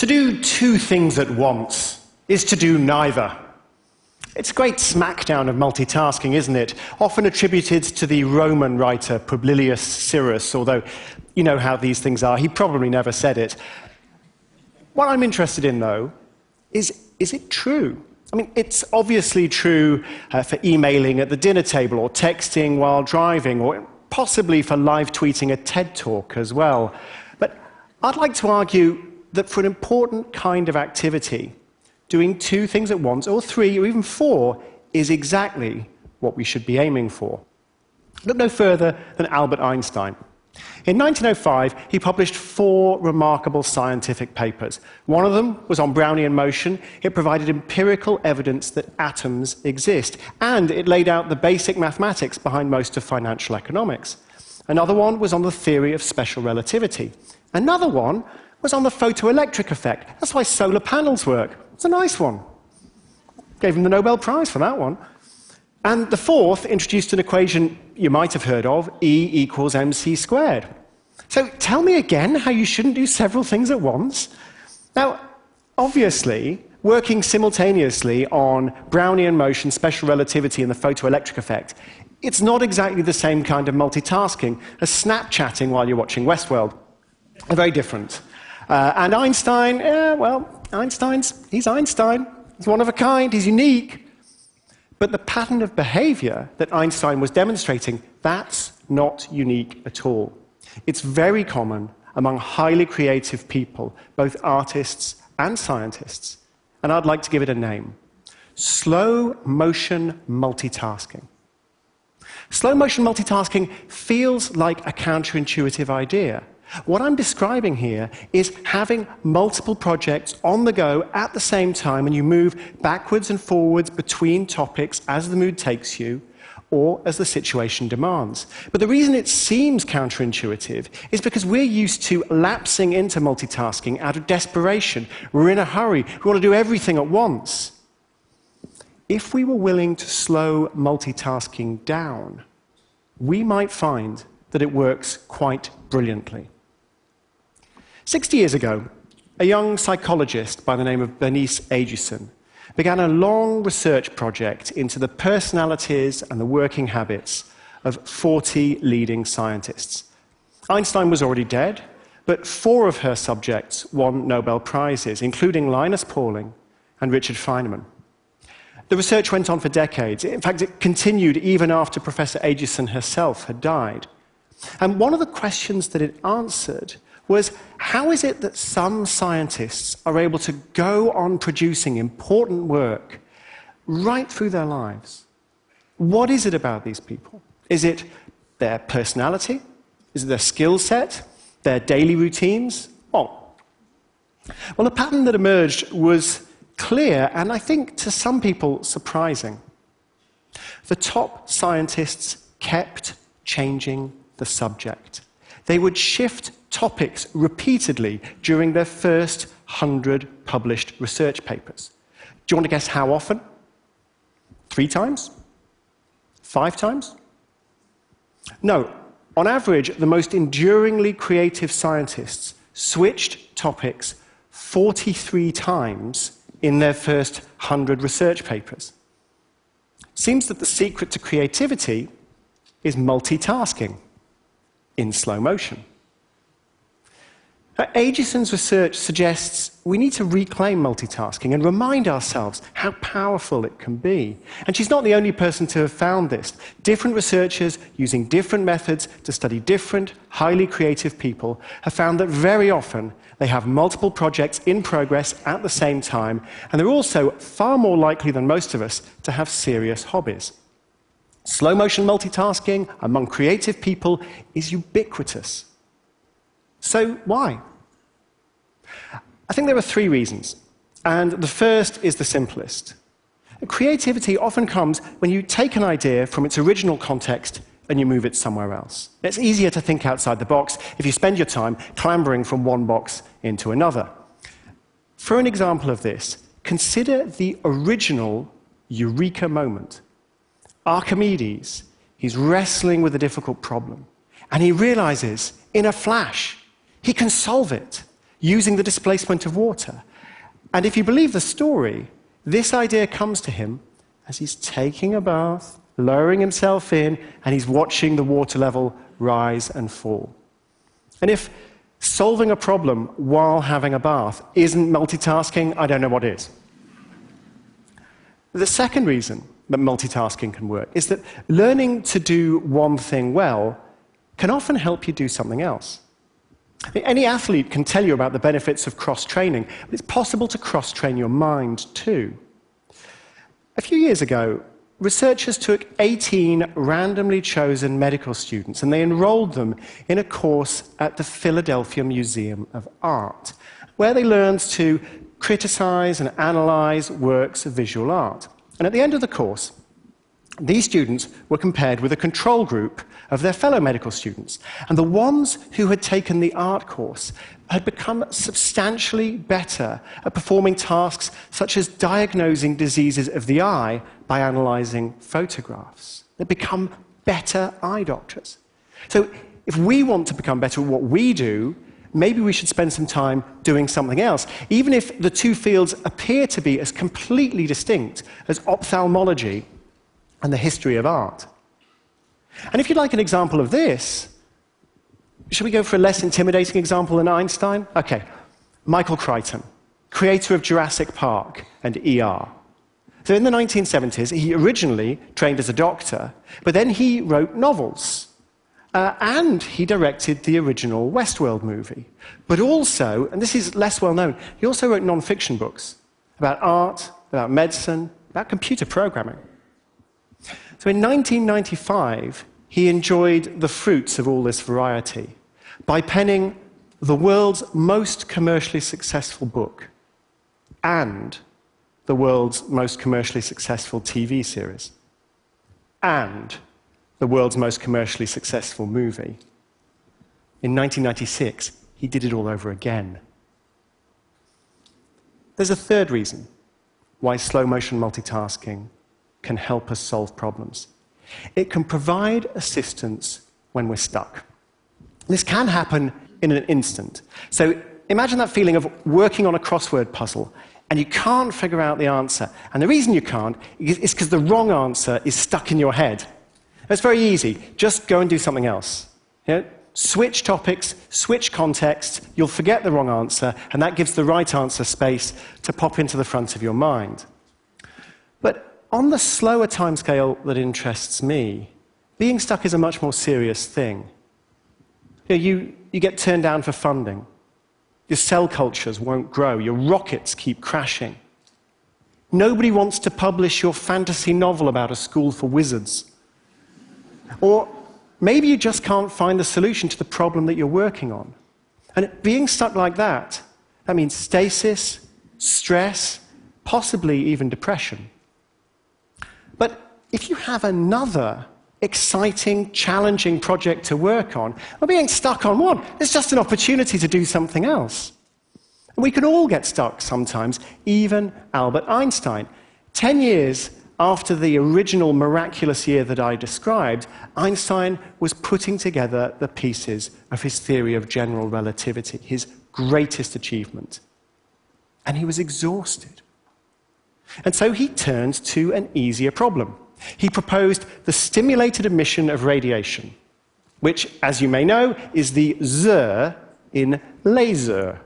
To do two things at once is to do neither. It's a great smackdown of multitasking, isn't it? Often attributed to the Roman writer Publilius Syrus, although you know how these things are. He probably never said it. What I'm interested in, though, is is it true? I mean, it's obviously true uh, for emailing at the dinner table or texting while driving or possibly for live tweeting a TED talk as well. But I'd like to argue that for an important kind of activity, doing two things at once, or three, or even four, is exactly what we should be aiming for. Look no further than Albert Einstein. In 1905, he published four remarkable scientific papers. One of them was on Brownian motion. It provided empirical evidence that atoms exist, and it laid out the basic mathematics behind most of financial economics. Another one was on the theory of special relativity. Another one was on the photoelectric effect. That's why solar panels work. It's a nice one. Gave him the Nobel Prize for that one. And the fourth introduced an equation you might have heard of E equals mc squared. So tell me again how you shouldn't do several things at once. Now, obviously, working simultaneously on Brownian motion, special relativity, and the photoelectric effect, it's not exactly the same kind of multitasking as Snapchatting while you're watching Westworld. They're very different. Uh, and Einstein, well, Einstein's, he's Einstein. He's one of a kind, he's unique. But the pattern of behavior that Einstein was demonstrating, that's not unique at all. It's very common among highly creative people, both artists and scientists. And I'd like to give it a name slow motion multitasking. Slow motion multitasking feels like a counterintuitive idea. What I'm describing here is having multiple projects on the go at the same time, and you move backwards and forwards between topics as the mood takes you or as the situation demands. But the reason it seems counterintuitive is because we're used to lapsing into multitasking out of desperation. We're in a hurry, we want to do everything at once. If we were willing to slow multitasking down, we might find that it works quite brilliantly. 60 years ago, a young psychologist by the name of Bernice Eiduson began a long research project into the personalities and the working habits of 40 leading scientists. Einstein was already dead, but four of her subjects won Nobel Prizes, including Linus Pauling and Richard Feynman. The research went on for decades. In fact, it continued even after Professor Eiduson herself had died. And one of the questions that it answered was how is it that some scientists are able to go on producing important work right through their lives? What is it about these people? Is it their personality? Is it their skill set? Their daily routines? Oh. Well, the pattern that emerged was clear and I think to some people surprising. The top scientists kept changing the subject. They would shift topics repeatedly during their first 100 published research papers. Do you want to guess how often? Three times? Five times? No. On average, the most enduringly creative scientists switched topics 43 times in their first 100 research papers. Seems that the secret to creativity is multitasking in slow motion. Eiduson's research suggests we need to reclaim multitasking and remind ourselves how powerful it can be. And she's not the only person to have found this. Different researchers using different methods to study different, highly creative people have found that very often they have multiple projects in progress at the same time, and they're also far more likely than most of us to have serious hobbies. Slow motion multitasking among creative people is ubiquitous. So, why? I think there are three reasons. And the first is the simplest. Creativity often comes when you take an idea from its original context and you move it somewhere else. It's easier to think outside the box if you spend your time clambering from one box into another. For an example of this, consider the original eureka moment. Archimedes, he's wrestling with a difficult problem, and he realizes in a flash he can solve it. Using the displacement of water. And if you believe the story, this idea comes to him as he's taking a bath, lowering himself in, and he's watching the water level rise and fall. And if solving a problem while having a bath isn't multitasking, I don't know what is. The second reason that multitasking can work is that learning to do one thing well can often help you do something else. Any athlete can tell you about the benefits of cross training, but it's possible to cross train your mind too. A few years ago, researchers took 18 randomly chosen medical students and they enrolled them in a course at the Philadelphia Museum of Art, where they learned to criticize and analyze works of visual art. And at the end of the course, these students were compared with a control group of their fellow medical students. And the ones who had taken the art course had become substantially better at performing tasks such as diagnosing diseases of the eye by analyzing photographs. They'd become better eye doctors. So, if we want to become better at what we do, maybe we should spend some time doing something else, even if the two fields appear to be as completely distinct as ophthalmology and the history of art. And if you'd like an example of this, should we go for a less intimidating example than Einstein? Okay, Michael Crichton, creator of Jurassic Park and ER. So in the 1970s, he originally trained as a doctor, but then he wrote novels. Uh, and he directed the original Westworld movie. But also, and this is less well known, he also wrote non fiction books about art, about medicine, about computer programming. So in 1995, he enjoyed the fruits of all this variety by penning the world's most commercially successful book and the world's most commercially successful TV series and the world's most commercially successful movie. In 1996, he did it all over again. There's a third reason why slow motion multitasking can help us solve problems. It can provide assistance when we're stuck. This can happen in an instant. So imagine that feeling of working on a crossword puzzle and you can't figure out the answer. And the reason you can't is because the wrong answer is stuck in your head. It's very easy. Just go and do something else. You know, switch topics, switch context, you'll forget the wrong answer, and that gives the right answer space to pop into the front of your mind. But on the slower timescale that interests me, being stuck is a much more serious thing. You, know, you, you get turned down for funding. Your cell cultures won't grow. Your rockets keep crashing. Nobody wants to publish your fantasy novel about a school for wizards. Or maybe you just can't find the solution to the problem that you're working on. And being stuck like that, that means stasis, stress, possibly even depression. If you have another exciting, challenging project to work on, or being stuck on one, it's just an opportunity to do something else. And we can all get stuck sometimes, even Albert Einstein. Ten years after the original miraculous year that I described, Einstein was putting together the pieces of his theory of general relativity, his greatest achievement. And he was exhausted. And so he turned to an easier problem. He proposed the stimulated emission of radiation, which, as you may know, is the Z in laser.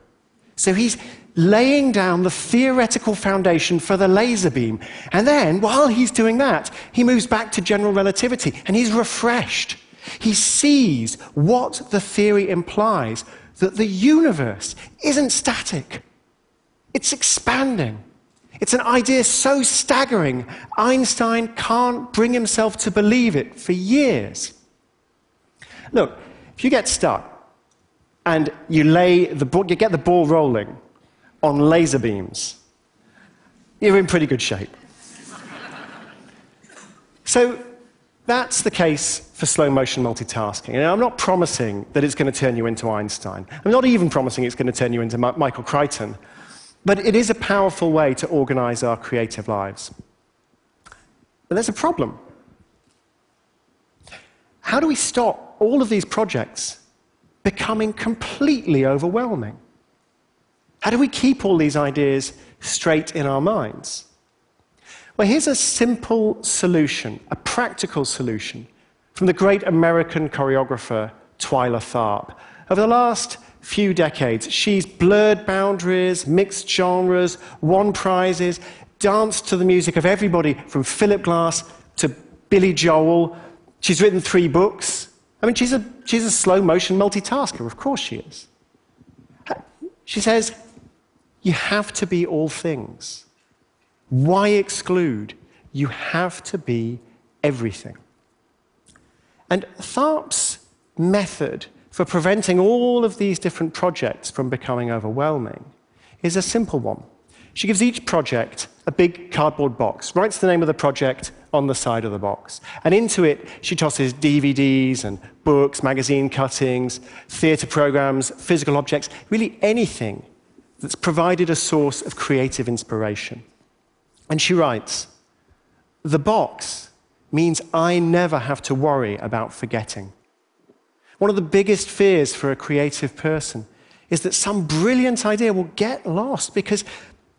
So he's laying down the theoretical foundation for the laser beam. And then, while he's doing that, he moves back to general relativity and he's refreshed. He sees what the theory implies that the universe isn't static, it's expanding. It's an idea so staggering, Einstein can't bring himself to believe it for years. Look, if you get stuck and you, lay the, you get the ball rolling on laser beams, you're in pretty good shape. so that's the case for slow motion multitasking. And I'm not promising that it's going to turn you into Einstein. I'm not even promising it's going to turn you into Michael Crichton. But it is a powerful way to organize our creative lives. But there's a problem. How do we stop all of these projects becoming completely overwhelming? How do we keep all these ideas straight in our minds? Well, here's a simple solution, a practical solution from the great American choreographer Twyla Tharp. Over the last few decades, she's blurred boundaries, mixed genres, won prizes, danced to the music of everybody from Philip Glass to Billy Joel. She's written three books. I mean, she's a, she's a slow motion multitasker, of course she is. She says, You have to be all things. Why exclude? You have to be everything. And Tharp's method for preventing all of these different projects from becoming overwhelming is a simple one. She gives each project a big cardboard box, writes the name of the project on the side of the box. And into it, she tosses DVDs and books, magazine cuttings, theatre programs, physical objects, really anything that's provided a source of creative inspiration. And she writes The box means I never have to worry about forgetting. One of the biggest fears for a creative person is that some brilliant idea will get lost because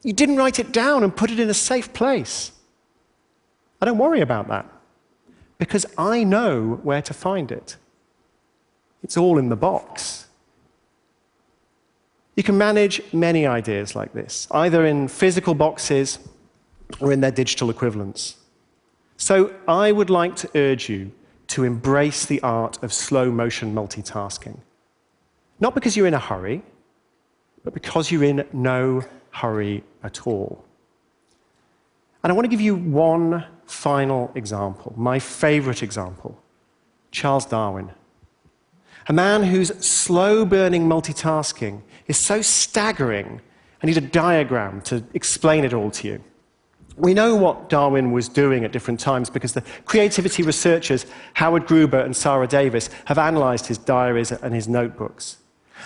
you didn't write it down and put it in a safe place. I don't worry about that because I know where to find it. It's all in the box. You can manage many ideas like this, either in physical boxes or in their digital equivalents. So I would like to urge you to embrace the art of slow motion multitasking. Not because you're in a hurry, but because you're in no hurry at all. And I want to give you one final example, my favorite example Charles Darwin. A man whose slow burning multitasking is so staggering, I need a diagram to explain it all to you. We know what Darwin was doing at different times because the creativity researchers Howard Gruber and Sarah Davis have analysed his diaries and his notebooks.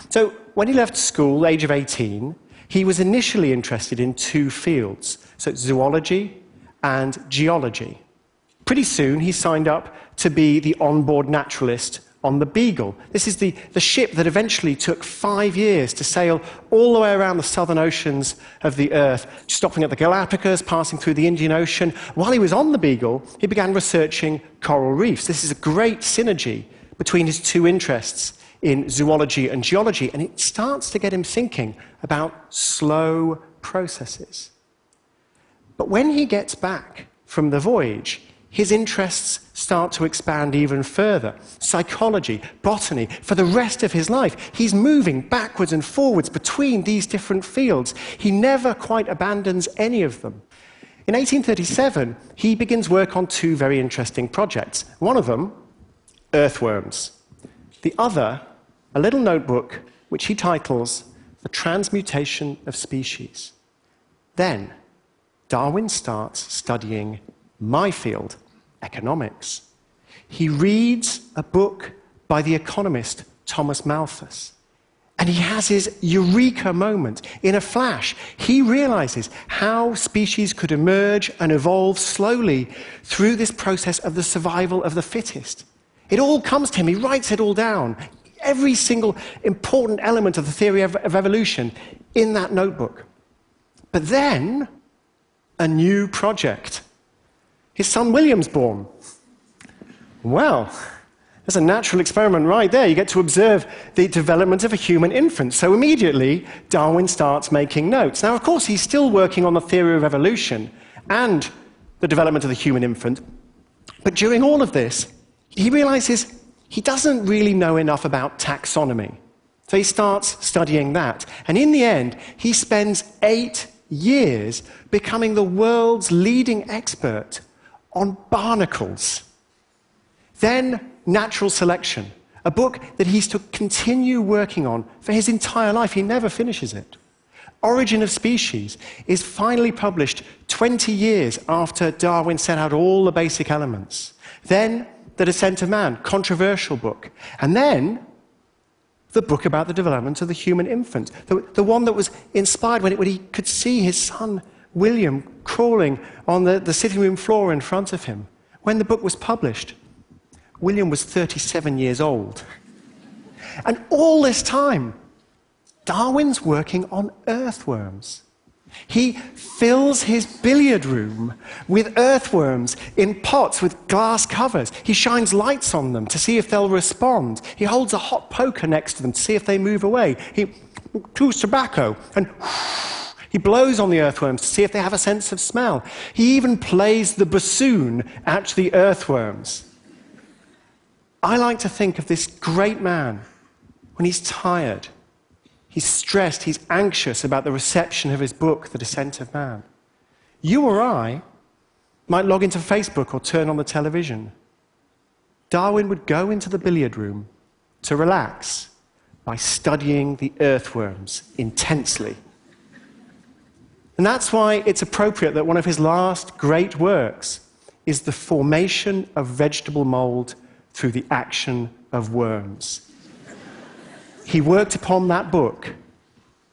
So, when he left school, age of 18, he was initially interested in two fields so zoology and geology. Pretty soon, he signed up to be the onboard naturalist on the Beagle. This is the, the ship that eventually took five years to sail all the way around the southern oceans of the Earth, stopping at the Galapagos, passing through the Indian Ocean. While he was on the Beagle, he began researching coral reefs. This is a great synergy between his two interests in zoology and geology, and it starts to get him thinking about slow processes. But when he gets back from the voyage, his interests start to expand even further. Psychology, botany, for the rest of his life, he's moving backwards and forwards between these different fields. He never quite abandons any of them. In 1837, he begins work on two very interesting projects. One of them, earthworms. The other, a little notebook which he titles The Transmutation of Species. Then, Darwin starts studying my field, economics. He reads a book by the economist Thomas Malthus. And he has his eureka moment. In a flash, he realizes how species could emerge and evolve slowly through this process of the survival of the fittest. It all comes to him. He writes it all down. Every single important element of the theory of, of evolution in that notebook. But then, a new project his son William's born. Well, there's a natural experiment right there. You get to observe the development of a human infant. So immediately, Darwin starts making notes. Now, of course, he's still working on the theory of evolution and the development of the human infant. But during all of this, he realizes he doesn't really know enough about taxonomy. So he starts studying that. And in the end, he spends eight years becoming the world's leading expert on barnacles. Then, Natural Selection, a book that he's to continue working on for his entire life. He never finishes it. Origin of Species is finally published 20 years after Darwin set out all the basic elements. Then, The Descent of Man, controversial book. And then, the book about the development of the human infant, the, the one that was inspired when, it, when he could see his son William crawling on the, the sitting room floor in front of him. When the book was published, William was 37 years old. And all this time, Darwin's working on earthworms. He fills his billiard room with earthworms in pots with glass covers. He shines lights on them to see if they'll respond. He holds a hot poker next to them to see if they move away. He chews tobacco and he blows on the earthworms to see if they have a sense of smell. He even plays the bassoon at the earthworms. I like to think of this great man when he's tired, he's stressed, he's anxious about the reception of his book, The Descent of Man. You or I might log into Facebook or turn on the television. Darwin would go into the billiard room to relax by studying the earthworms intensely. And that's why it's appropriate that one of his last great works is the formation of vegetable mold through the action of worms. he worked upon that book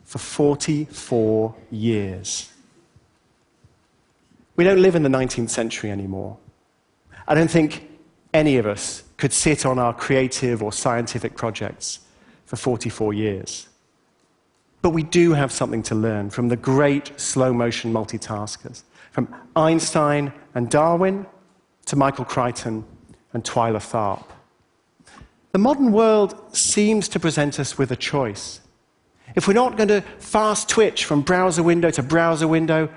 for 44 years. We don't live in the 19th century anymore. I don't think any of us could sit on our creative or scientific projects for 44 years. But we do have something to learn from the great slow motion multitaskers, from Einstein and Darwin to Michael Crichton and Twyla Tharp. The modern world seems to present us with a choice. If we're not going to fast twitch from browser window to browser window,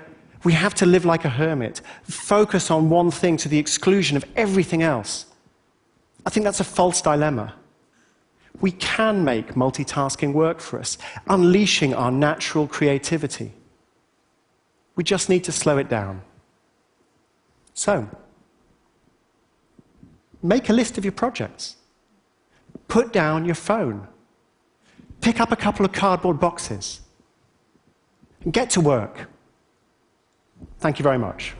we have to live like a hermit, focus on one thing to the exclusion of everything else. I think that's a false dilemma. We can make multitasking work for us, unleashing our natural creativity. We just need to slow it down. So, make a list of your projects. Put down your phone. Pick up a couple of cardboard boxes. Get to work. Thank you very much.